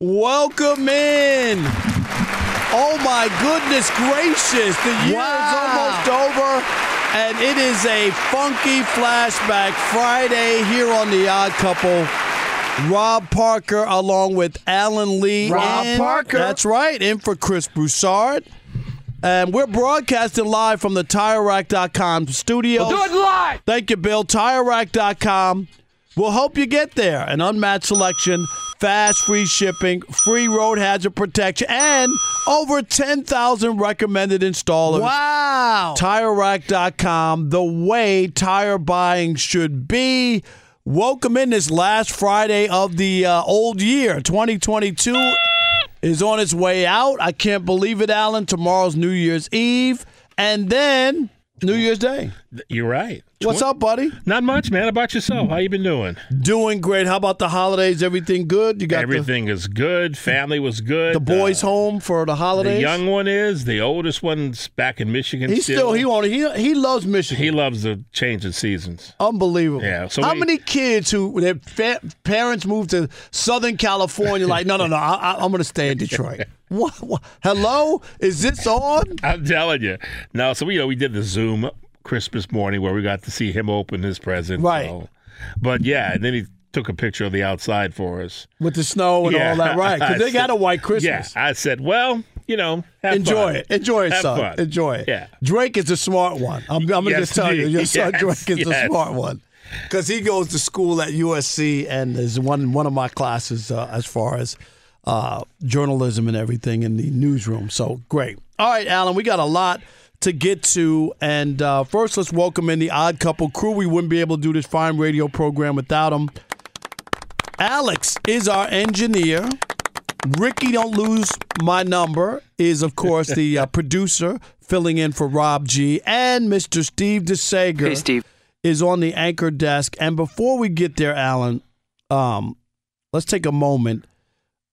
Welcome in. Oh my goodness gracious. The year is almost over. And it is a funky flashback Friday here on The Odd Couple. Rob Parker along with Alan Lee. Rob in- Parker. That's right. In for Chris Broussard. And we're broadcasting live from the TireRack.com studios. do it live. Thank you, Bill. TireRack.com will help you get there. An unmatched selection, fast, free shipping, free road hazard protection, and over 10,000 recommended installers. Wow. TireRack.com, the way tire buying should be. Welcome in this last Friday of the uh, old year. 2022 is on its way out. I can't believe it, Alan. Tomorrow's New Year's Eve, and then New Year's Day. You're right. What's up, buddy? Not much, man. How about yourself? How you been doing? Doing great. How about the holidays? Everything good? You got the- Everything is good. Family was good. the, boys Uh, home for the holidays. The young one is. The oldest one's back in Michigan. He's still he want he he loves Michigan. He loves the change in seasons. Unbelievable. Yeah, so how we- many kids who their fa- parents moved to Southern California like no no no I, I, I'm going to stay in Detroit. what, what? Hello, is this on? I'm telling you. No, so we you know we did the Zoom Christmas morning where we got to see him open his present. Right. so- But yeah, and then he took a picture of the outside for us. With the snow and Yeah. all that, right? Because they got a white Christmas. Yeah, I said, well, you know, have Enjoy fun. it. Enjoy it, Have son. fun. Enjoy it. Yeah. Drake is a smart one. I'm, I'm going to Yes, just tell you. Your son Drake is yes. smart one. Because he goes to school at USC and is one one of my classes uh, as far as uh, journalism and everything in the newsroom. So great. All right, Alan, we got a lot to get to. And uh, first, let's welcome in the Odd Couple crew. We wouldn't be able to do this fine radio program without them. Alex is our engineer. Ricky, don't lose my number, is of course the uh, producer filling in for Rob G. And Mr. Steve DeSager Hey, Steve. is on the anchor desk. And before we get there, Alan, um, let's take a moment.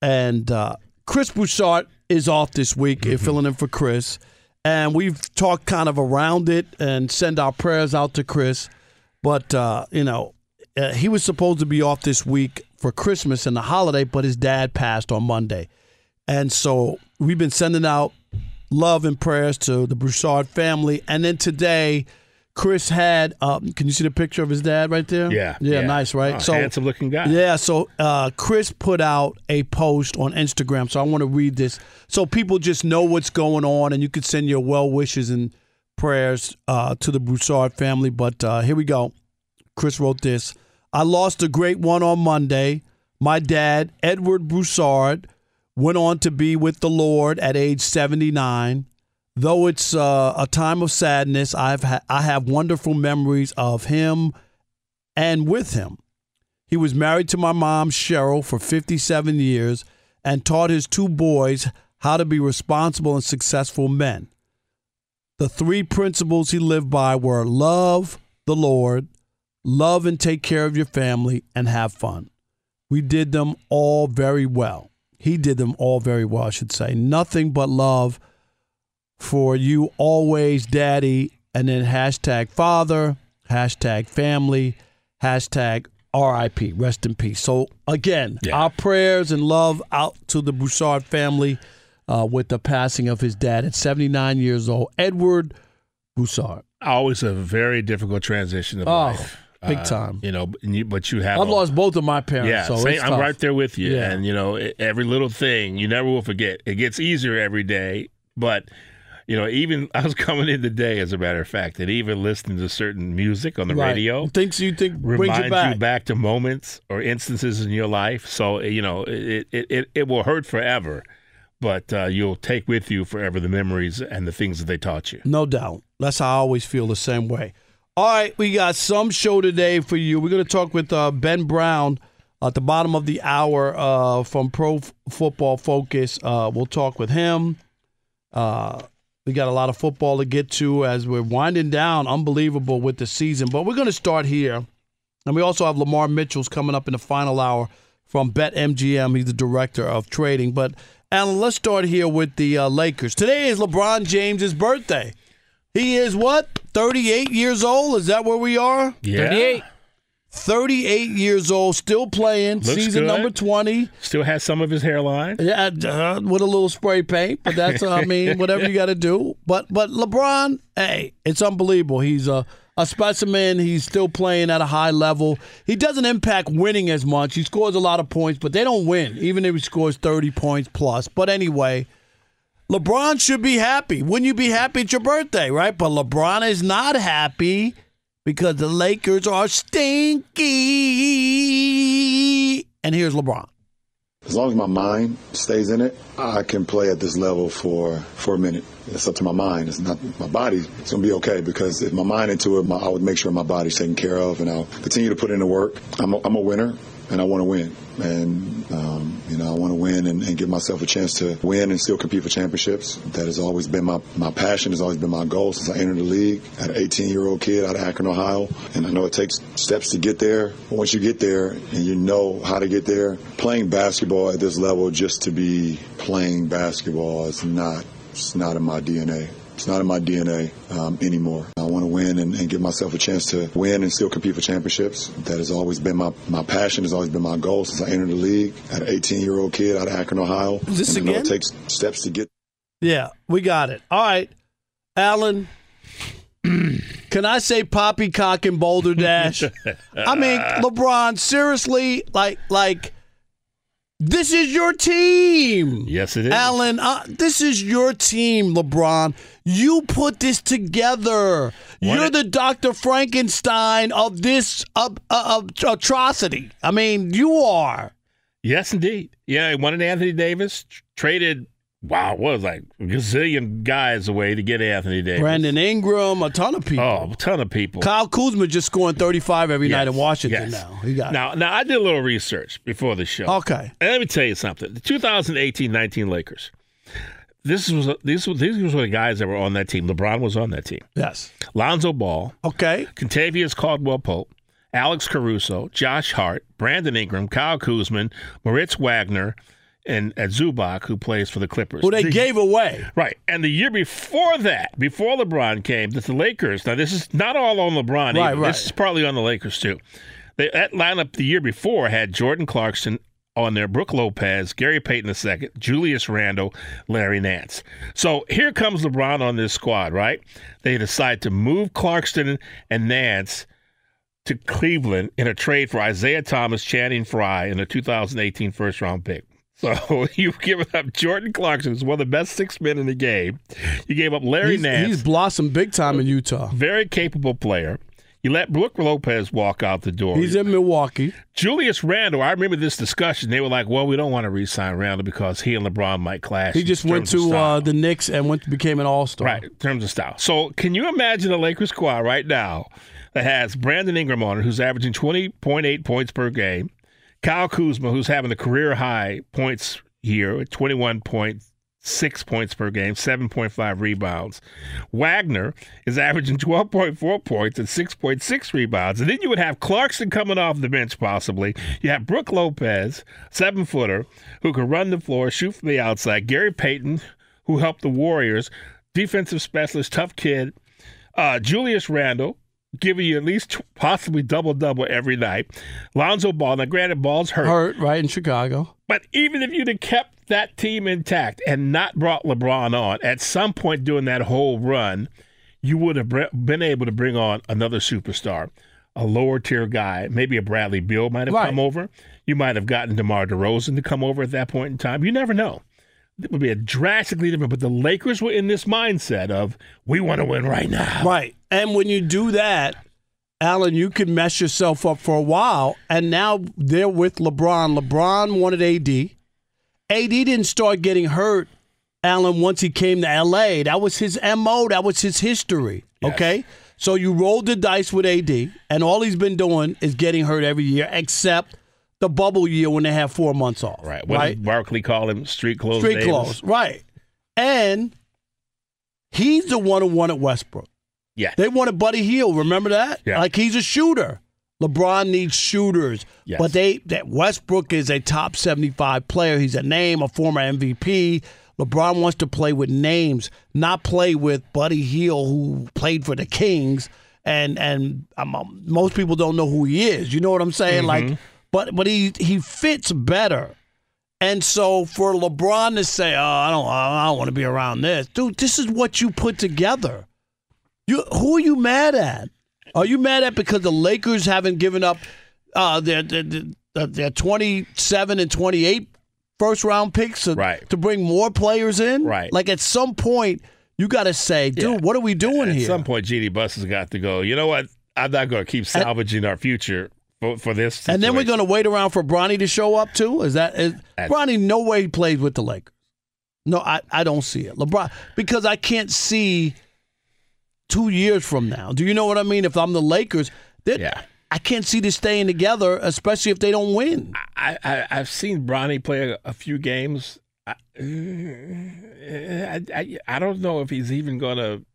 And uh, Chris Broussard is off this week, Mm-hmm. filling in for Chris. And we've talked kind of around it and send our prayers out to Chris. But, uh, you know, uh, he was supposed to be off this week for Christmas and the holiday, but his dad passed on Monday. And so we've been sending out love and prayers to the Broussard family. And then today, Chris had. Um, can you see the picture of his dad right there? Yeah, yeah, yeah. nice, right? Oh, handsome looking guy. Yeah, so uh, Chris put out a post on Instagram, so I want to read this so people just know what's going on, and you can send your well wishes and prayers uh, to the Broussard family. But uh, here we go. Chris wrote this. I lost a great one on Monday. My dad, Edward Broussard, went on to be with the Lord at age 79. Though it's uh, a time of sadness, I've ha- I have wonderful memories of him and with him. He was married to my mom, Cheryl, for 57 years and taught his two boys how to be responsible and successful men. The three principles he lived by were love the Lord, love and take care of your family, and have fun. We did them all very well. He did them all very well, I should say. Nothing but love for you always, daddy, and then hashtag father, hashtag family, hashtag RIP, rest in peace. So again, Yeah. our prayers and love out to the Broussard family uh, with the passing of his dad at 79 years old, Edward Broussard. Always a very difficult transition of Oh, life. big Uh, time. You know, and you, but you have. I've a- lost both of my parents, Yeah, so same- I'm tough. right there with you. Yeah. And you know, every little thing you never will forget. It gets easier every day, but you know, even I was coming in today, as a matter of fact, and even listening to certain music on the Right. radio Things you think brings reminds you back. to moments or instances in your life. So you know, it it it, it will hurt forever, but uh, you'll take with you forever the memories and the things that they taught you. No doubt. That's how I always feel the same way. All right, we got some show today for you. We're going to talk with uh, Ben Brown at the bottom of the hour uh, from Pro F- Football Focus. Uh, we'll talk with him. We got a lot of football to get to as we're winding down. Unbelievable with the season. But we're going to start here. And we also have Lamar Mitchell's coming up in the final hour from BetMGM. He's the director of trading. But, Alan, let's start here with the uh, Lakers. Today is LeBron James's birthday. He is what? 38 years old? Is that where we are? Yeah, 38. 38 years old, still playing. Looks season good. number 20. still has some of his hairline. Yeah, uh, with a little spray paint, but that's uh, I mean, whatever you got to do. But but LeBron, hey, it's unbelievable. He's a a specimen. He's still playing at a high level. He doesn't impact winning as much. He scores a lot of points, but they don't win, even if he scores 30 points plus. But anyway, LeBron should be happy. Wouldn't you be happy at your birthday, right? But LeBron is not happy because the Lakers are stinky. And here's LeBron. As long as my mind stays in it, I can play at this level for for a minute. It's up to my mind. It's not my body. It's gonna be okay because if my mind into it, my, I would make sure my body's taken care of, and I'll continue to put in the work. I'm a, I'm a winner, and I want to win. And um, you know, I want to win and, and give myself a chance to win and still compete for championships. That has always been my my passion. Has always been my goal since I entered the league. At an 18 year old kid out of Akron, Ohio, and I know it takes steps to get there. But once you get there and you know how to get there, playing basketball at this level just to be playing basketball is not it's not in my DNA. It's not in my DNA um, anymore. I want to win and, and give myself a chance to win and still compete for championships. That has always been my, my passion, has always been my goal since I entered the league. At an 18 year old kid out of Akron, Ohio. This and again? it takes steps to get Yeah, we got it. All right, Alan. Can I say poppycock and boulder dash? I mean, LeBron. Seriously, like, like, this is your team. Yes, it is. Alan, uh, this is your team, LeBron. You put this together. Won You're it- the Dr. Frankenstein of this uh, uh, uh, atrocity. I mean, you are. Yes, indeed. Yeah, he wanted Anthony Davis, traded, wow, what was like a gazillion guys away to get Anthony Davis. Brandon Ingram, a ton of people. Oh, a ton of people. Kyle Kuzma just scoring 35 every night in Washington yes. now. He got Now, now, I did a little research before the show. Okay. And let me tell you something. The 2018-19 Lakers. This was these were these were the guys that were on that team. LeBron was on that team. Yes. Lonzo Ball, Okay. Kentavious Caldwell Pope, Alex Caruso, Josh Hart, Brandon Ingram, Kyle Kuzma, Moritz Wagner, and at Zubac, who plays for the Clippers. Who they The- gave away. Right. And the year before that, before LeBron came, that the Lakers, now this is not all on LeBron, Right, either. right. this is partly on the Lakers too. They, that lineup the year before had Jordan Clarkson, on there Brook Lopez, Gary Payton II, Julius Randle, Larry Nance. So here comes LeBron on this squad, right? They decide to move Clarkson and Nance to Cleveland in a trade for Isaiah Thomas, Channing Frye, and a 2018 first round pick. So you've given up Jordan Clarkson, who's one of the best six men in the game. You gave up Larry he's, Nance. He's blossomed big time in Utah. Very capable player. You let Brook Lopez walk out the door. He's in Milwaukee. Julius Randle, I remember this discussion. They were like, well, we don't want to re sign Randle because he and LeBron might clash. He just went to uh, the Knicks and went became an all star. Right, in terms of style. So can you imagine a Lakers squad right now that has Brandon Ingram on it, who's averaging 20.8 points per game, Kyle Kuzma, who's having a career high points year at 21 points six points per game, 7.5 rebounds. Wagner is averaging 12.4 points and 6.6 rebounds. And then you would have Clarkson coming off the bench, possibly. You have Brook Lopez, seven footer, who can run the floor, shoot from the outside. Gary Payton, who helped the Warriors, defensive specialist, tough kid. Uh, Julius Randle, giving you at least possibly double double every night. Lonzo Ball, now granted, Ball's hurt. Hurt, right, in Chicago. But even if you'd have kept that team intact and not brought LeBron on, at some point during that whole run, you would have been able to bring on another superstar, a lower tier guy. Maybe a Bradley Beal might have right. come over. You might have gotten DeMar DeRozan to come over at that point in time. You never know. It would be a drastically different. But the Lakers were in this mindset of we want to win right now. Right. And when you do that, Alan, you can mess yourself up for a while. And now they're with LeBron. LeBron wanted AD. AD didn't start getting hurt, Alan, once he came to LA. That was his MO, that was his history. Yes. Okay? So you rolled the dice with AD, and all he's been doing is getting hurt every year, except the bubble year when they have four months off. Right. What right? did Barkley call him? Street clothes. Street Davis? clothes. Right. And he's the one who wanted Westbrook. Yeah. They wanted Buddy Hield. Remember that? Yeah. Like he's a shooter. LeBron needs shooters. Yes. But they that Westbrook is a top 75 player. He's a name, a former MVP. LeBron wants to play with names, not play with Buddy Hield, who played for the Kings, and and um, most people don't know who he is. You know what I'm saying? Mm-hmm. Like, but but he he fits better. And so for LeBron to say, "Oh, I don't I don't want to be around this," dude, this is what you put together. You who are you mad at? Are you mad at because the Lakers haven't given up uh, their, their their 27 and 28 first round picks to, right. to bring more players in? Right. Like at some point, you got to say, dude, Yeah. what are we doing At here? At some point, Jeanie Buss has got to go. You know what? I'm not going to keep salvaging our future for, for this. and then we're going to wait around for Bronny to show up too. Is that is, That's- Bronny? No way he plays with the Lakers. No, I, I don't see it. LeBron because I can't see two years from now. Do you know what I mean? If I'm the Lakers, Yeah. I can't see this staying together, especially if they don't win. I, I I've seen Bronny play a, a few games. I, I, I I don't know if he's even going to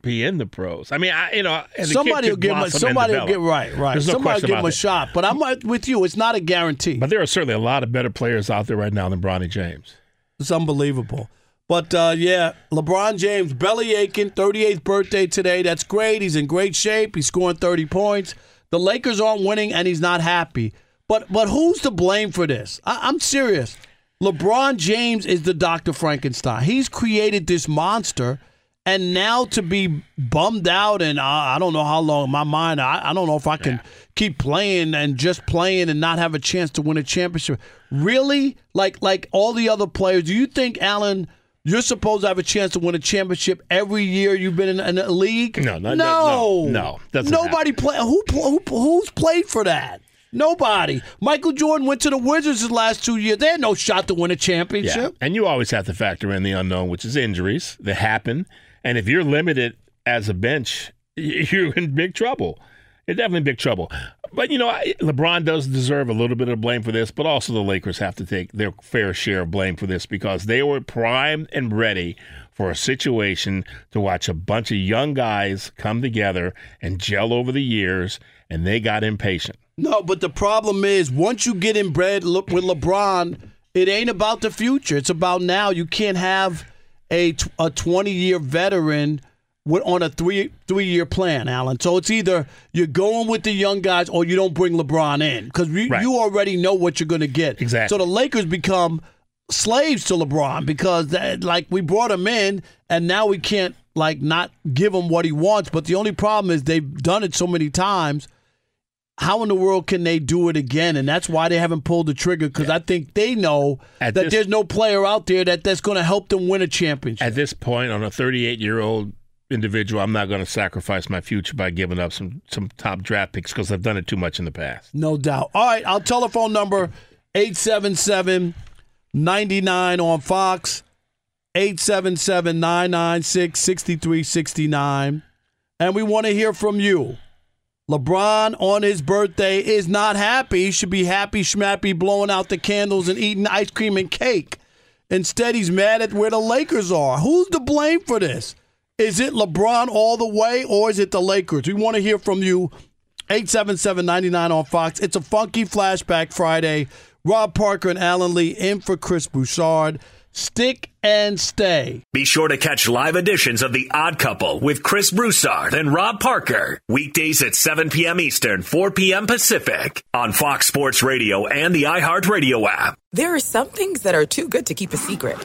be in the pros. I mean, I you know and the kid Somebody will give him. A, somebody will get right. Right. There's no somebody will give him a that. shot. But I'm with you. It's not a guarantee. But there are certainly a lot of better players out there right now than Bronny James. It's unbelievable. But uh, yeah, LeBron James, belly aching, 38th birthday today. That's great. He's in great shape. He's scoring 30 points. The Lakers aren't winning, and he's not happy. But but who's to blame for this? I, I'm serious. LeBron James is the Dr. Frankenstein. He's created this monster, and now to be bummed out and uh, I don't know how long in my mind, I, I don't know if I can keep playing and just playing and not have a chance to win a championship. Really? Like like all the other players, do you think, Alan, you're supposed to have a chance to win a championship every year you've been in, in a league? No, not- no, no, no, Nobody play. Who, who who's played for that? Nobody. Michael Jordan went to the Wizards his last two years. They had no shot to win a championship. And you always have to factor in the unknown, which is injuries that happen. And if you're limited as a bench, you're in big trouble. You're definitely in big trouble. But, you know, LeBron does deserve a little bit of blame for this, but also the Lakers have to take their fair share of blame for this because they were primed and ready for a situation to watch a bunch of young guys come together and gel over the years, and they got impatient. No, but the problem is once you get inbred with LeBron, it ain't about the future. It's about now. You can't have a a 20 year veteran with, on a three three year plan, Alan. So it's either you're going with the young guys or you don't bring LeBron in because you, Right. you already know what you're going to get. Exactly. So the Lakers become slaves to LeBron because that, like we brought him in and now we can't like not give him what he wants. But the only problem is they've done it so many times. How in the world can they do it again? And that's why they haven't pulled the trigger because I think they know At that this- there's no player out there that that's going to help them win a championship. At this point, on a 38 year old individual, I'm not going to sacrifice my future by giving up some some top draft picks because I've done it too much in the past. No doubt. All right, our telephone number 877 99 on Fox 877 996 6369. And we want to hear from you. LeBron on his birthday is not happy. He should be happy, schmappy, blowing out the candles and eating ice cream and cake. Instead, he's mad at where the Lakers are. Who's to blame for this? Is it LeBron all the way or is it the Lakers? We want to hear from you. 877-99 on Fox. It's a funky flashback Friday. Rob Parker and Alan Lee in for Chris Broussard. Stick and stay. Be sure to catch live editions of The Odd Couple with Chris Broussard and Rob Parker. Weekdays at 7 p.m. Eastern, 4 p.m. Pacific on Fox Sports Radio and the iHeartRadio app. There are some things that are too good to keep a secret.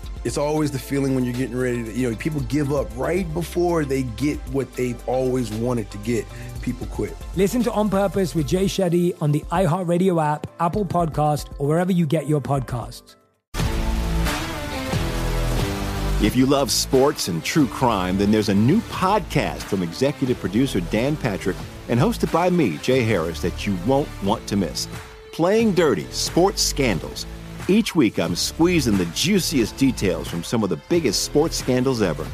It's always the feeling when you're getting ready to, you know, people give up right before they get what they've always wanted to get. People quit. Listen to On Purpose with Jay Shetty on the iHeartRadio app, Apple Podcast, or wherever you get your podcasts. If you love sports and true crime, then there's a new podcast from executive producer Dan Patrick and hosted by me, Jay Harris, that you won't want to miss. Playing Dirty Sports Scandals. Each week, I'm squeezing the juiciest details from some of the biggest sports scandals ever.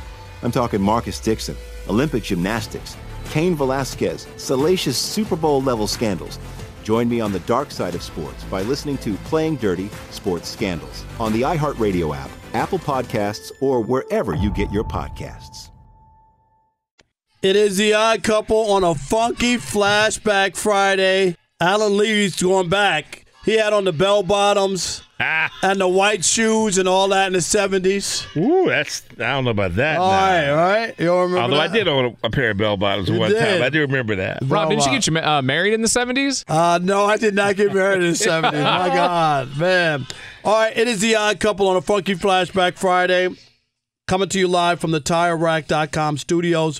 I'm talking Marcus Dixon, Olympic gymnastics, Cain Velasquez, salacious Super Bowl level scandals. Join me on the dark side of sports by listening to Playing Dirty Sports Scandals on the iHeartRadio app, Apple Podcasts, or wherever you get your podcasts. It is the odd couple on a funky flashback Friday. Alan Lee's going back. He had on the bell bottoms and the white shoes and all that in the 70s. Ooh, that's I don't know about that. All now. right, all right. You don't remember Although I did own a, a pair of bell bottoms one did. time. I do remember that. Rob, didn't you get you uh, married in the 70s? Uh, no, I did not get married in the 70s. My God, man. All right, it is the odd couple on a funky flashback Friday. Coming to you live from the TireRack.com studios.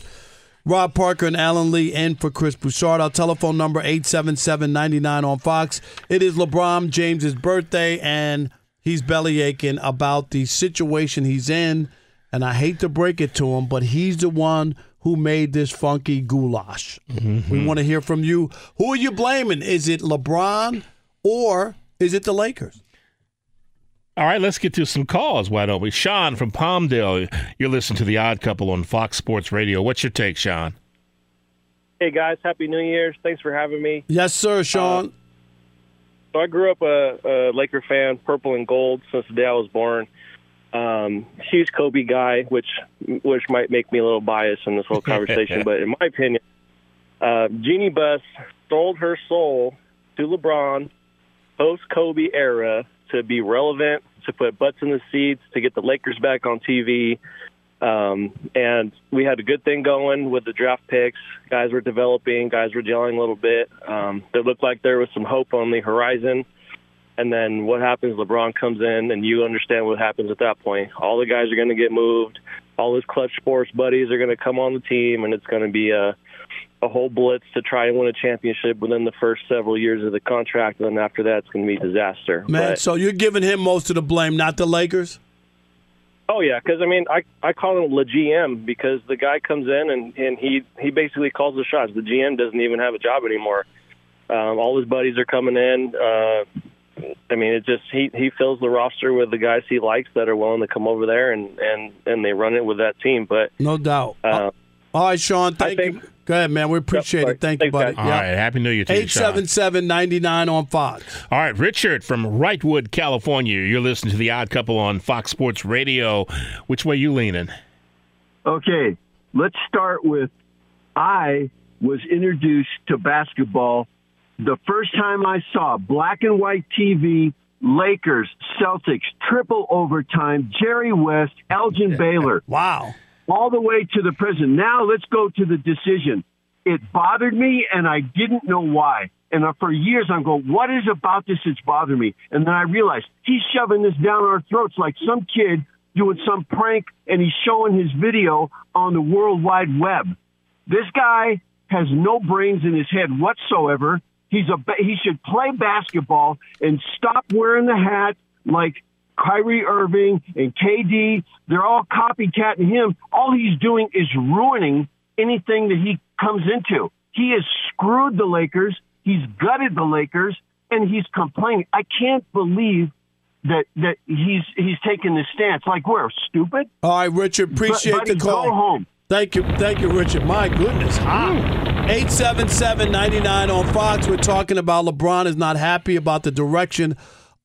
Rob Parker and Alan Lee in for Chris Broussard. Our telephone number 877-99 on Fox. It is LeBron James's birthday, and he's belly aching about the situation he's in. And I hate to break it to him, but he's the one who made this funky goulash. Mm-hmm. We want to hear from you. Who are you blaming? Is it LeBron or is it the Lakers? All right, let's get to some calls. Why don't we? Sean from Palmdale, you're listening to The Odd Couple on Fox Sports Radio. What's your take, Sean? Hey guys, happy New Year's! Thanks for having me. Yes, sir, Sean. Uh, so I grew up a, a Laker fan, purple and gold since the day I was born. Um, huge Kobe guy, which which might make me a little biased in this whole conversation, but in my opinion, uh, Jeanie Buss sold her soul to LeBron post Kobe era to be relevant, to put butts in the seats, to get the Lakers back on TV. Um, and we had a good thing going with the draft picks. Guys were developing, guys were gelling a little bit. Um, it looked like there was some hope on the horizon. And then what happens? LeBron comes in, and you understand what happens at that point. All the guys are going to get moved. All his Klutch sports buddies are going to come on the team, and it's going to be a a whole blitz to try and win a championship within the first several years of the contract. And then after that, it's going to be disaster. Man, But- so you're giving him most of the blame, not the Lakers? Oh yeah, because I mean, I I call him the GM because the guy comes in and and he he basically calls the shots. The GM doesn't even have a job anymore. Um, all his buddies are coming in. Uh, I mean, it just he he fills the roster with the guys he likes that are willing to come over there and and and they run it with that team. But No doubt. uh, All right, Sean, thank you. Go ahead, man. We appreciate it. Thank you, buddy. All right, happy New Year to you, Sean. 877 99 on Fox. All right, Richard from Wrightwood, California. You're listening to the Odd Couple on Fox Sports Radio. Which way you leaning? Okay, let's start with I was introduced to basketball the first time I saw black and white TV, Lakers, Celtics, triple overtime, Jerry West, Elgin Baylor. Wow. All the way to the prison. Now let's go to the decision. It bothered me and I didn't know why. And for years I'm going, what is about this that's bothering me? And then I realized he's shoving this down our throats like some kid doing some prank and he's showing his video on the World Wide Web. This guy has no brains in his head whatsoever. He's a he should play basketball and stop wearing the hat like Kyrie Irving and KD. They're all copycatting him. All he's doing is ruining anything that he comes into. He has screwed the Lakers. He's gutted the Lakers, and he's complaining. I can't believe that that he's he's taking this stance. Like we're stupid. All right, Richard, appreciate Buddy, the call. Go home. Thank you, thank you, Richard. My goodness, hot. Mm. 877-99 on Fox. We're talking about LeBron is not happy about the direction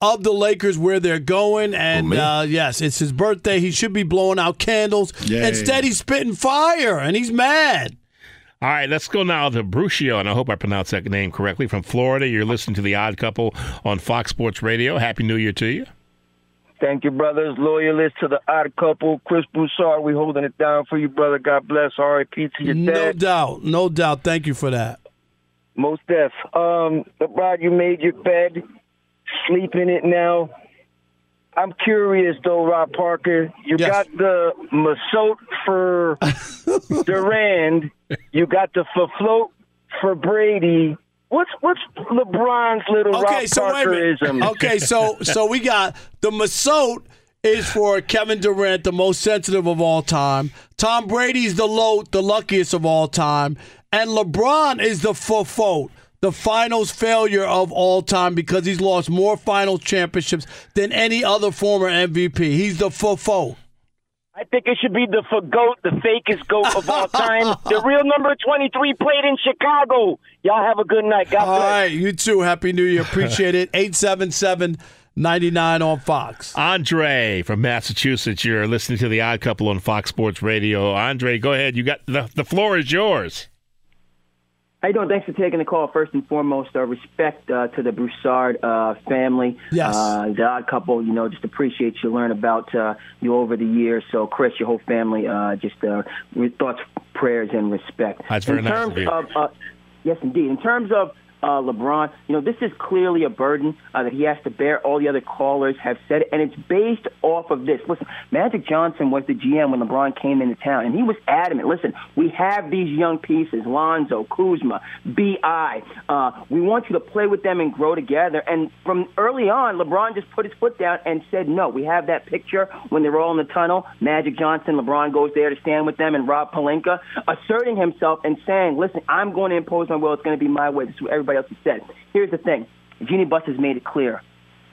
of the Lakers where they're going, and uh, yes, it's his birthday. He should be blowing out candles. Yay. Instead, he's spitting fire, and he's mad. All right, let's go now to Brucio, and I hope I pronounced that name correctly. From Florida, you're listening to The Odd Couple on Fox Sports Radio. Happy New Year to you. Thank you, brothers. Loyalist to the odd couple. Chris Broussard, we holding it down for you, brother. God bless. R.I.P. to your No dad. No doubt, no doubt. Thank you for that. Most def. Um, LeBron, you made your bed. Sleep in it now. I'm curious though, Rob Parker. You got the Masot for Durant. You got the Float for Brady. What's what's LeBron's little Okay, Rob so wait a minute. Parkerism? Okay, so so we got the Masot is for Kevin Durant, the most sensitive of all time. Tom Brady's the low, the luckiest of all time, and LeBron is the fofo, the finals failure of all time because he's lost more finals championships than any other former MVP. He's the fofo. I think it should be the for goat, the fakest goat of all time. the real number 23 played in Chicago. Y'all have a good night. God All bless. right, you too. Happy New Year. Appreciate it. 877 99 on Fox. Andre from Massachusetts, you're listening to The Odd Couple on Fox Sports Radio. Andre, go ahead. You got the, the floor is yours. How you doing? Thanks for taking the call. First and foremost, uh, respect uh, to the Broussard uh, family. Yes. Uh, the odd couple, you know, just appreciate you, learn about uh, you over the years. So, Chris, your whole family, uh, just uh, thoughts, prayers, and respect. That's very in nice terms of you. uh, yes, indeed. In terms of uh, LeBron, you know, this is clearly a burden uh, that he has to bear. All the other callers have said and it's based off of this. Listen, Magic Johnson was the GM when LeBron came into town, and he was adamant. Listen, we have these young pieces, Lonzo, Kuzma, Bi. Uh, we want you to play with them and grow together. And from early on, LeBron just put his foot down and said, "No." We have that picture when they're all in the tunnel. Magic Johnson, LeBron goes there to stand with them, and Rob Pelinka asserting himself and saying, "Listen, I'm going to impose my will. It's going to be my way." This is what everybody else has said. Here's the thing: Jeanie Buss has made it clear.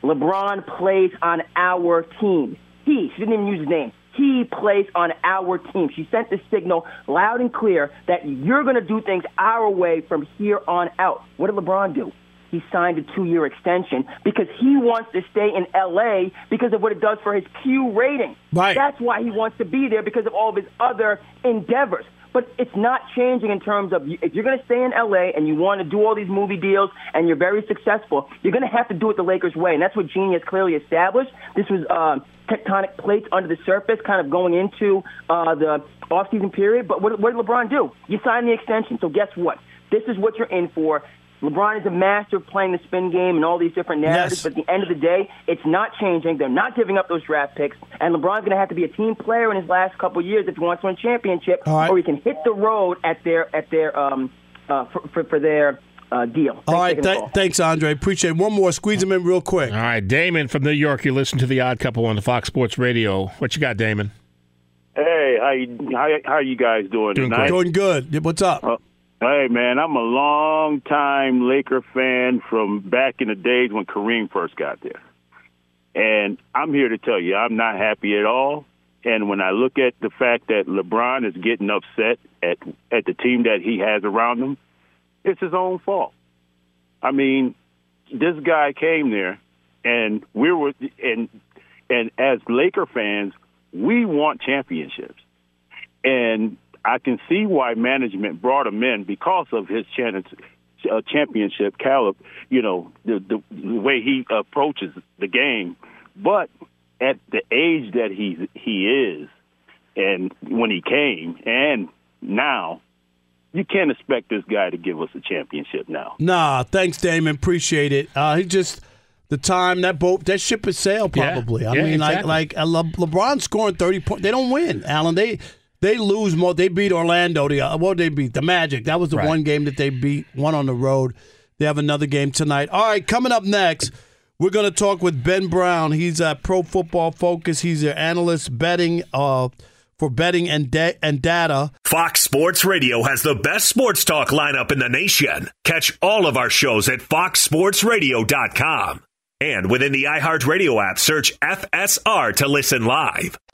LeBron plays on our team. He, she didn't even use his name. he plays on our team. She sent the signal loud and clear that you're going to do things our way from here on out. What did LeBron do? He signed a two year extension because he wants to stay in LA because of what it does for his Q rating. Right. That's why he wants to be there because of all of his other endeavors. But it's not changing in terms of if you're going to stay in LA and you want to do all these movie deals and you're very successful, you're going to have to do it the Lakers way. And that's what Jeanie has clearly established. This was uh, tectonic plates under the surface kind of going into uh, the offseason period. But what, what did LeBron do? You signed the extension. So guess what? This is what you're in for. LeBron is a master of playing the spin game and all these different narratives, Yes. but at the end of the day, it's not changing. They're not giving up those draft picks, and LeBron's going to have to be a team player in his last couple years if he wants to win a championship, All right. or he can hit the road at their at their um uh for for, for their uh, deal. All right, Thanks for taking the th- thanks, Andre. Appreciate it. One more. Squeeze him in real quick. All right, Damon from New York. You listen to the Odd Couple on the Fox Sports Radio. What you got, Damon? Hey, how you how, how you guys doing Doing tonight? Doing good. What's up? Uh, hey man, I'm a long time Laker fan from back in the days when Kareem first got there. And I'm here to tell you I'm not happy at all. And when I look at the fact that LeBron is getting upset at at the team that he has around him, it's his own fault. I mean, this guy came there and we were and and as Laker fans, we want championships. And I can see why management brought him in because of his chan- uh, championship caliber, you know, the, the, the way he approaches the game. But at the age that he he is, and when he came, and now, you can't expect this guy to give us a championship now. Nah, thanks, Damon. Appreciate it. Uh, he just the time that boat that ship has sailed. Yeah. Probably. I Yeah, mean, exactly. like like uh, Le- LeBron scoring thirty points. They don't win, Alan. They they lose more. They beat Orlando. The uh, what did they beat the Magic. That was the Right. one game that they beat. One on the road. They have another game tonight. All right, coming up next. We're going to talk with Ben Brown. He's at Pro Football Focus. He's their analyst betting uh, for betting and da- and data. Fox Sports Radio has the best sports talk lineup in the nation. Catch all of our shows at foxsportsradio.com. And within the iHeartRadio app, search FSR to listen live.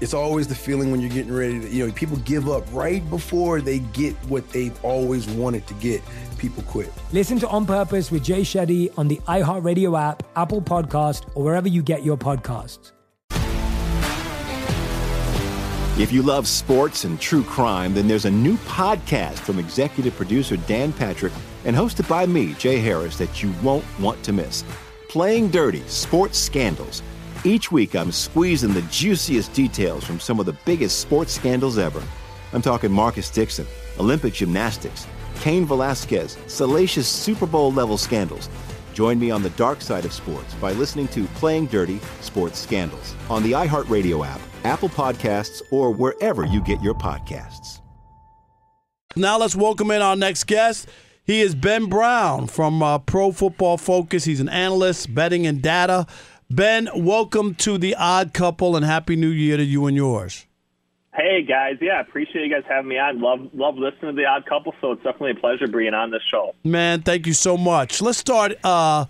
It's always the feeling when you're getting ready to, you know, people give up right before they get what they've always wanted to get. People quit. Listen to On Purpose with Jay Shetty on the iHeartRadio app, Apple Podcast, or wherever you get your podcasts. If you love sports and true crime, then there's a new podcast from executive producer Dan Patrick and hosted by me, Jay Harris, that you won't want to miss. Playing Dirty Sports Scandals. Each week, I'm squeezing the juiciest details from some of the biggest sports scandals ever. I'm talking Marcus Dixon, Olympic gymnastics, Cain Velasquez, salacious Super Bowl level scandals. Join me on the dark side of sports by listening to Playing Dirty Sports Scandals on the iHeartRadio app, Apple Podcasts, or wherever you get your podcasts. Now let's welcome in our next guest. He is Ben Brown from uh, Pro Football Focus. He's an analyst, betting and data. Ben, welcome to the Odd Couple, and Happy New Year to you and yours. Hey guys, yeah, appreciate you guys having me on. Love love listening to the Odd Couple, so it's definitely a pleasure being on this show. Man, thank you so much. Let's start uh,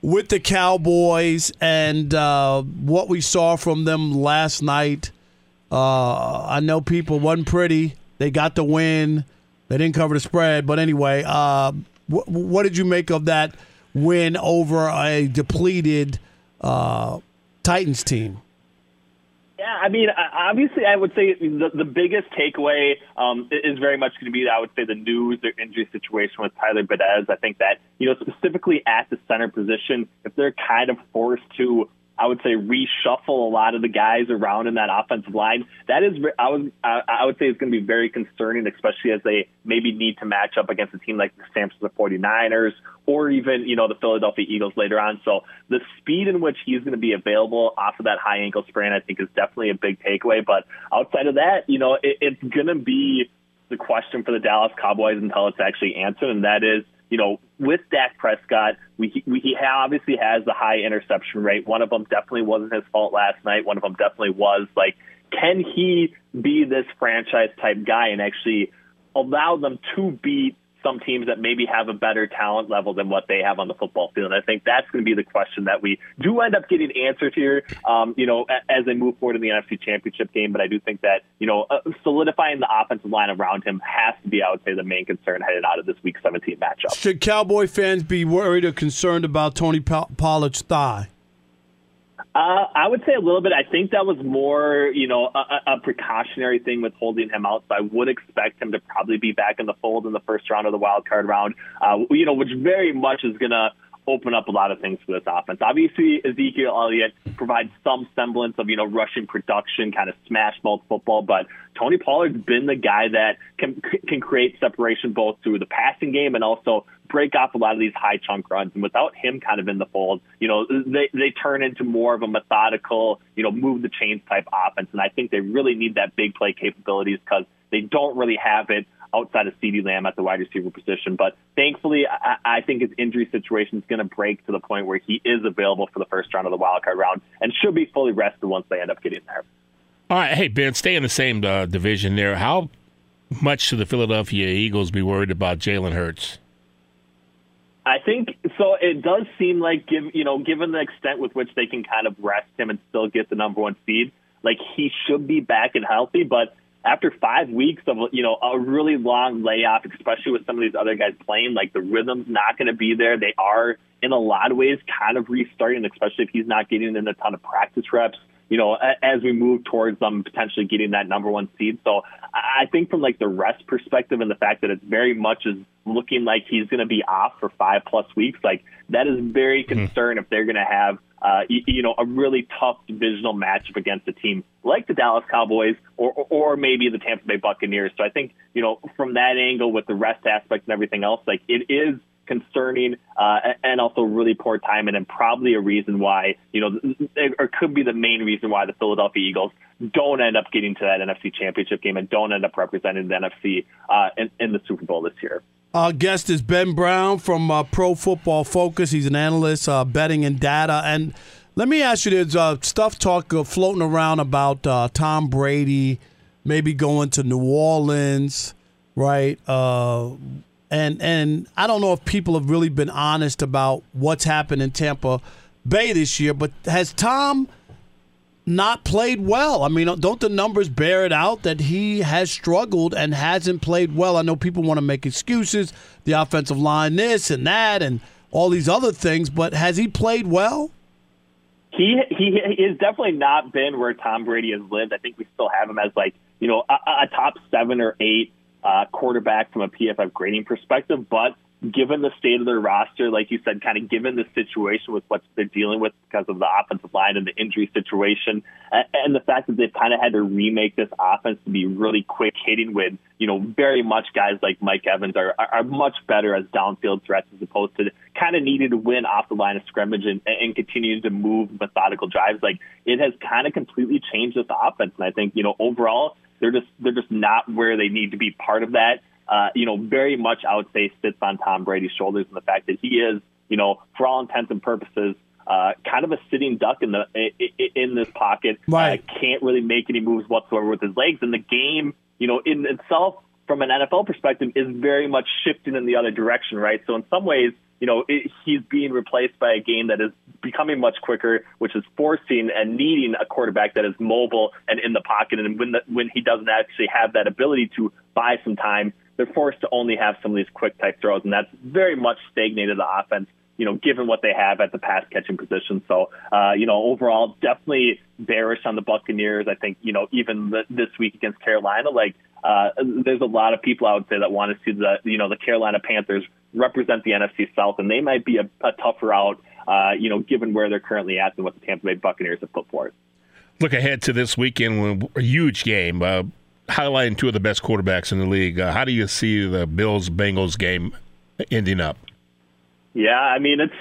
with the Cowboys and uh, what we saw from them last night. Uh, I know people wasn't pretty. They got the win. They didn't cover the spread, but anyway, uh, wh- what did you make of that win over a depleted uh, Titans team? Yeah, I mean, obviously, I would say the, the biggest takeaway um, is very much going to be, I would say, the news, or injury situation with Tyler Biadasz. I think that, you know, specifically at the center position, if they're kind of forced to I would say reshuffle a lot of the guys around in that offensive line. That is, I was, I would say, it's going to be very concerning, especially as they maybe need to match up against a team like the San Francisco 49ers or even, you know, the Philadelphia Eagles later on. So the speed in which he's going to be available off of that high ankle sprain, I think, is definitely a big takeaway. But outside of that, you know, it, it's going to be the question for the Dallas Cowboys until it's actually answered, and that is you know, with Dak Prescott, we, we, he obviously has the high interception rate. One of them definitely wasn't his fault last night. One of them definitely was. Like, can he be this franchise type guy and actually allow them to beat some teams that maybe have a better talent level than what they have on the football field. And I think that's going to be the question that we do end up getting answered here, um, you know, as they move forward in the NFC Championship game. But I do think that, you know, uh, solidifying the offensive line around him has to be, I would say, the main concern headed out of this Week 17 matchup. Should Cowboy fans be worried or concerned about Tony Pollard's thigh? Uh, I would say a little bit. I think that was more, you know, a, a precautionary thing with holding him out. So I would expect him to probably be back in the fold in the first round of the wild card round. Uh, you know, which very much is going to open up a lot of things for this offense. Obviously, Ezekiel Elliott provides some semblance of, you know, rushing production, kind of smash mouth football, but Tony Pollard's been the guy that can can create separation both through the passing game and also break off a lot of these high chunk runs. And without him kind of in the fold, you know, they they turn into more of a methodical, you know, move the chains type offense. And I think they really need that big play capabilities because they don't really have it outside of CeeDee Lamb at the wide receiver position. But thankfully, I, I think his injury situation is going to break to the point where he is available for the first round of the wild card round and should be fully rested once they end up getting there. All right, hey Ben, stay in the same uh, division there. How much should the Philadelphia Eagles be worried about Jalen Hurts? I think so. It does seem like, give you know, given the extent with which they can kind of rest him and still get the number one seed, like he should be back and healthy. But after five weeks of you know a really long layoff, especially with some of these other guys playing, like the rhythm's not going to be there. They are in a lot of ways kind of restarting, especially if he's not getting in a ton of practice reps. You know, as we move towards them potentially getting that number one seed. So I think from like the rest perspective and the fact that it's very much is looking like he's going to be off for five plus weeks, like that is very mm-hmm. concerned if they're going to have uh, you, you, know, a really tough divisional matchup against a team like the Dallas Cowboys or, or maybe the Tampa Bay Buccaneers. So I think, you know, from that angle with the rest aspect and everything else, like it is concerning uh, and also really poor timing and probably a reason why, you know, or could be the main reason why the Philadelphia Eagles don't end up getting to that NFC championship game and don't end up representing the NFC uh, in, in the Super Bowl this year. Our guest is Ben Brown from uh, Pro Football Focus. He's an analyst, uh, betting and data. And let me ask you: There's uh, stuff talk uh, floating around about uh, Tom Brady maybe going to New Orleans, right? Uh, and and I don't know if people have really been honest about what's happened in Tampa Bay this year. But has Tom? Not played well. I mean, don't the numbers bear it out that he has struggled and hasn't played well? I know people want to make excuses, the offensive line, this and that, and all these other things, but has he played well? He he has definitely not been where Tom Brady has lived. I think we still have him as like you know a, a top seven or eight uh, quarterback from a PFF grading perspective, but given the state of their roster, like you said, kind of given the situation with what they're dealing with because of the offensive line and the injury situation, and the fact that they've kind of had to remake this offense to be really quick hitting with, you know, very much guys like Mike Evans are, are much better as downfield threats as opposed to kind of needing to win off the line of scrimmage and, and continue to move methodical drives. Like it has kind of completely changed this offense. And I think, you know, overall, they're just, they're just not where they need to be part of that uh, you know, very much I would say sits on Tom Brady's shoulders, and the fact that he is, you know, for all intents and purposes, uh, kind of a sitting duck in the in this pocket. Right. Uh, can't really make any moves whatsoever with his legs, and the game, you know, in itself, from an NFL perspective, is very much shifting in the other direction, right? So in some ways, you know, it, he's being replaced by a game that is becoming much quicker, which is forcing and needing a quarterback that is mobile and in the pocket. And when the, when he doesn't actually have that ability to buy some time, they're forced to only have some of these quick type throws, and that's very much stagnated the offense. You know, given what they have at the pass catching position. So, uh, you know, overall, definitely bearish on the Buccaneers. I think, you know, even this week against Carolina, like, uh, there's a lot of people I would say that want to see the, you know, the Carolina Panthers represent the NFC South, and they might be a, a tougher out, uh, you know, given where they're currently at than what the Tampa Bay Buccaneers have put forth. Look ahead to this weekend, a huge game. Uh, highlighting two of the best quarterbacks in the league. Uh, how do you see the Bills Bengals game ending up? Yeah, I mean it's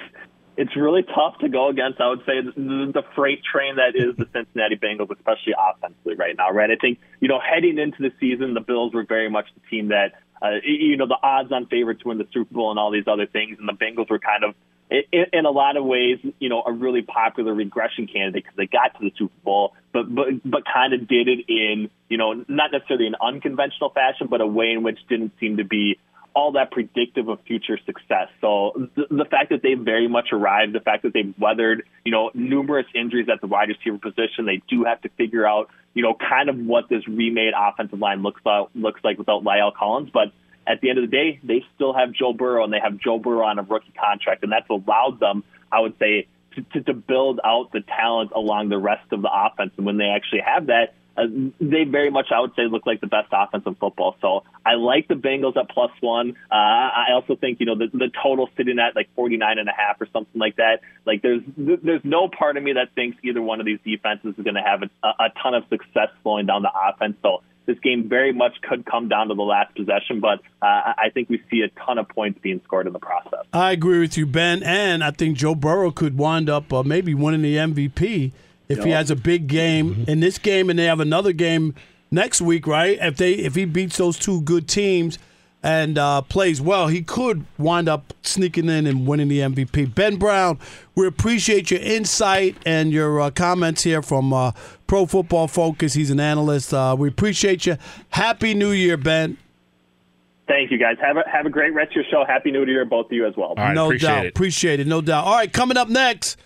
it's really tough to go against. I would say the, the freight train that is the Cincinnati Bengals, especially offensively right now. Right, I think you know heading into the season, the Bills were very much the team that uh, you know the odds-on favorite to win the Super Bowl and all these other things, and the Bengals were kind of in, in a lot of ways, you know, a really popular regression candidate because they got to the Super Bowl, but but but kind of did it in, you know, not necessarily an unconventional fashion, but a way in which didn't seem to be all that predictive of future success. So the, the fact that they've very much arrived, the fact that they've weathered, you know, numerous injuries at the wide receiver position, they do have to figure out, you know, kind of what this remade offensive line looks like, looks like without La'el Collins, but at the end of the day, they still have Joe Burrow and they have Joe Burrow on a rookie contract, and that's allowed them, I would say, to, to, to build out the talent along the rest of the offense. And when they actually have that, uh, they very much, I would say, look like the best offense in football. So I like the Bengals at plus one. Uh, I also think, you know, the, the total sitting at like 49 and a half or something like that. Like there's, there's no part of me that thinks either one of these defenses is going to have a, a ton of success slowing down the offense. So this game very much could come down to the last possession, but uh, I think we see a ton of points being scored in the process. I agree with you, Ben, and I think Joe Burrow could wind up uh, maybe winning the MVP if he has a big game mm-hmm. in this game, and they have another game next week, right? If they if he beats those two good teams and uh, plays well, he could wind up sneaking in and winning the MVP. Ben Brown, we appreciate your insight and your uh, comments here from uh, Pro Football Focus. He's an analyst. Uh, we appreciate you. Happy New Year, Ben. Thank you, guys. Have a have a great rest of your show. Happy New Year, both of you as well. no doubt. It. Appreciate it. No doubt. All right, coming up next.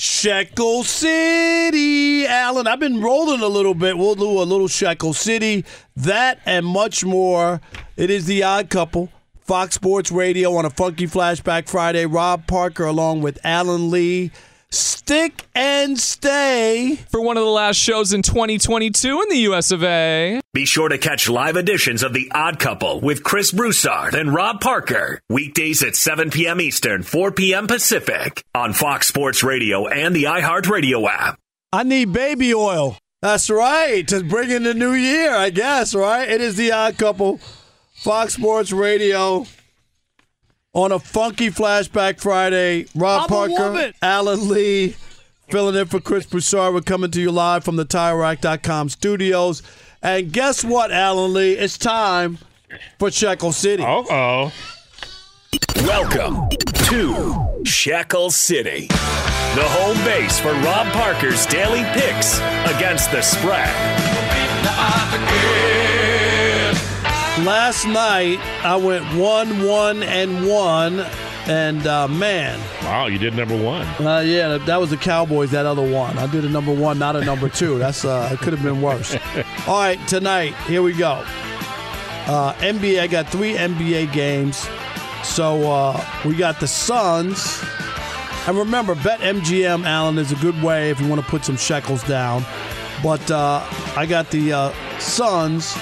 Shekel City, Alan. I've been rolling a little bit. We'll do a little Shekel City, that and much more. It is the Odd Couple, Fox Sports Radio on a Funky Flashback Friday. Rob Parker along with Alan Lee. Stick and stay for one of the last shows in 2022 in the US of A. Be sure to catch live editions of The Odd Couple with Chris Broussard and Rob Parker. Weekdays at 7 p.m. Eastern, 4 p.m. Pacific on Fox Sports Radio and the iHeartRadio app. I need baby oil. That's right. To bring in the new year, I guess, right? It is The Odd Couple, Fox Sports Radio on a funky flashback Friday. Rob I'm Parker, Alan Lee, filling in for Chris Broussard. We're coming to you live from the TireRack.com studios. And guess what, Alan Lee? It's time for Shekel City. Uh oh. Welcome to Shekel City, the home base for Rob Parker's daily picks against the spread. Last night I went one, one, and one, and uh, man, wow, you did number one. Uh, yeah, that was the Cowboys. That other one, I did a number one, not a number two. That's uh, it could have been worse. All right, tonight here we go. Uh, NBA, I got three NBA games. So uh, we got the Suns. And remember, bet MGM, Alan, is a good way if you want to put some shekels down. But uh, I got the uh, Suns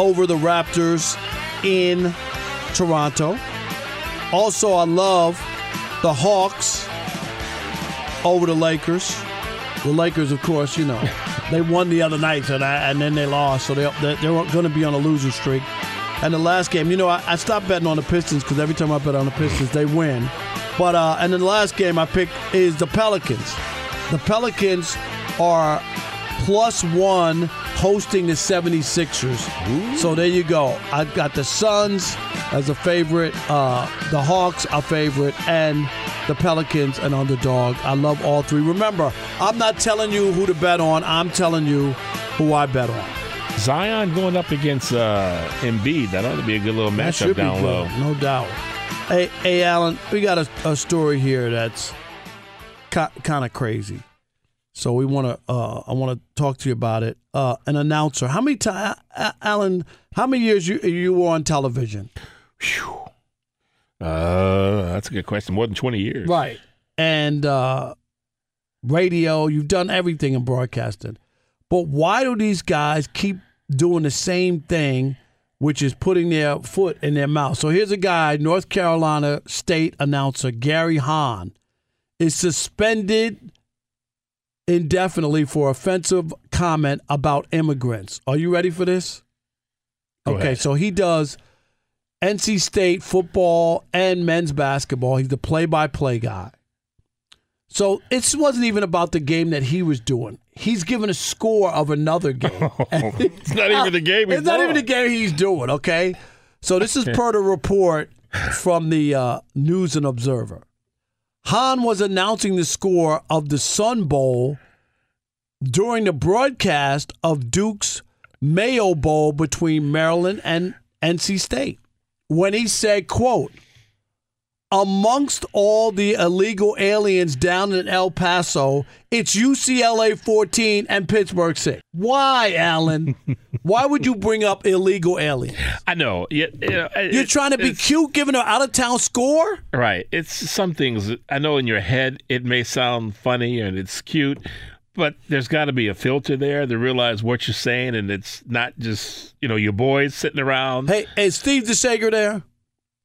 over the Raptors in Toronto. Also, I love the Hawks over the Lakers. The Lakers, of course, you know, they won the other night, so that, and then they lost, so they, they're, they're going to be on a losing streak. And the last game, you know, I, I stopped betting on the Pistons because every time I bet on the Pistons, they win. But uh, and then the last game I picked is the Pelicans. The Pelicans are plus one hosting the 76ers. So there you go. I've got the Suns as a favorite, uh, the Hawks a favorite, and the Pelicans an underdog. I love all three. Remember, I'm not telling you who to bet on. I'm telling you who I bet on. Zion going up against uh, Embiid. That ought to be a good little matchup down low. no doubt. Hey, hey, Alan, we got a, a story here that's kind of crazy. So we want to, uh, I want to talk to you about it. Uh, an announcer. How many times, Alan? How many years you you were on television? Uh, that's a good question. More than 20 years. Right. And uh, radio, you've done everything in broadcasting. But why do these guys keep doing the same thing, which is putting their foot in their mouth? So here's a guy, North Carolina state announcer Gary Hahn, is suspended indefinitely for offensive comment about immigrants. Are you ready for this? Go okay, ahead. so he does NC State football and men's basketball. He's the play-by-play guy. So it wasn't even about the game that he was doing. He's giving a score of another game. it's not even the game. It's not even the game he's doing. Okay, so this is per the report from the uh, News and Observer. Hahn was announcing the score of the Sun Bowl during the broadcast of Duke's Mayo Bowl between Maryland and NC State when he said, quote, amongst all the illegal aliens down in El Paso, it's UCLA 14 and Pittsburgh 6. Why, Alan? Why would you bring up illegal aliens? I know. Yeah, yeah, You're trying to be cute giving an out of town score? Right. It's some things I know in your head it may sound funny and it's cute, but there's got to be a filter there to realize what you're saying and it's not just, you know, your boys sitting around. Hey, is Steve DeSager there?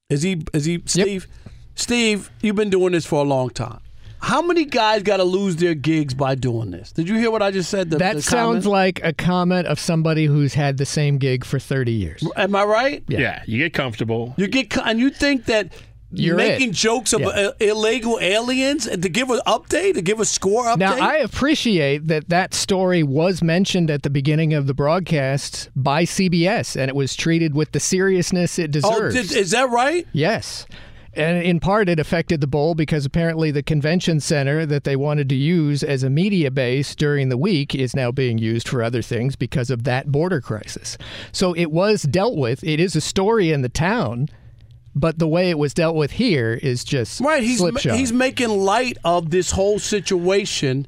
Is he is he Steve? Steve, you've been doing this for a long time. How many guys got to lose their gigs by doing this? Did you hear what I just said? The, that the sounds comment? like a comment of somebody who's had the same gig for 30 years. Am I right? Yeah. you get comfortable. You get and you think that You're making it. jokes of Yeah. uh, illegal aliens and to give an update, to give a score update. Now, I appreciate that that story was mentioned at the beginning of the broadcast by CBS, and it was treated with the seriousness it oh, deserves. did, is that right? Yes. And in part, it affected the bowl because apparently the convention center that they wanted to use as a media base during the week is now being used for other things because of that border crisis. So it was dealt with. It is a story in the town, but the way it was dealt with here is just Right, he's ma- slipshod. he's making light of this whole situation,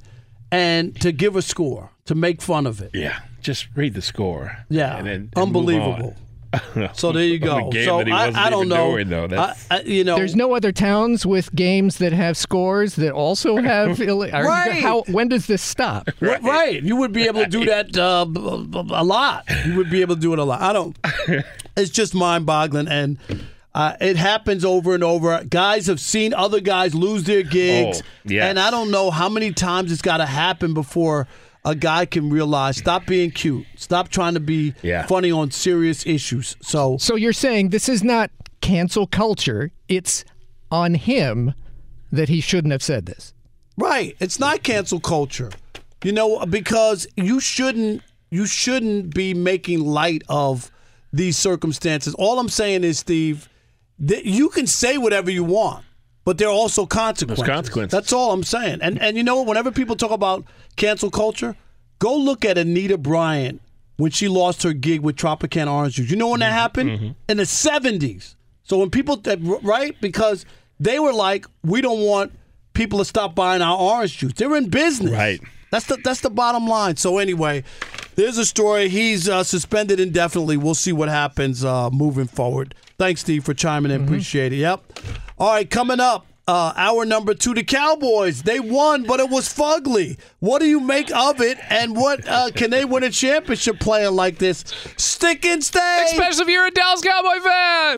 and to give a score, to make fun of it. Yeah. Just read the score. Yeah, And then and move unbelievable. On. So there you On a go. game So that he I, wasn't I don't even know. doing, though. I, I- you know, There's no other towns with games that have scores that also have. Illi- are you- Right. How, when does this stop? right. You would be able to do that uh, b- b- a lot. You would be able to do it a lot. I don't. It's just mind-boggling, and uh, it happens over and over. Guys have seen other guys lose their gigs, Oh, yes. and I don't know how many times it's got to happen before a guy can realize stop being cute, stop trying to be Yeah. funny on serious issues. So, So you're saying this is not cancel culture? It's on him that he shouldn't have said this. Right. It's not cancel culture. You know, because you shouldn't you shouldn't be making light of these circumstances. All I'm saying is, Steve, that you can say whatever you want, but there are also consequences. There's consequences. That's all I'm saying. And and you know? Whenever people talk about cancel culture, go look at Anita Bryant when she lost her gig with Tropicana Orange Juice. You know when that mm-hmm. happened? Mm-hmm. In the 70s. So when people, right? Because they were like, we don't want people to stop buying our orange juice. They're in business. Right. That's the that's the bottom line. So anyway, there's a story. He's uh, suspended indefinitely. We'll see what happens uh, moving forward. Thanks, Steve, for chiming in. Appreciate it. Yep. All right, coming up, uh, hour number two, the Cowboys. They won, but it was fugly. What do you make of it? And what uh, can they win a championship playing like this? Stick and stay. Especially if you're a Dallas Cowboy fan.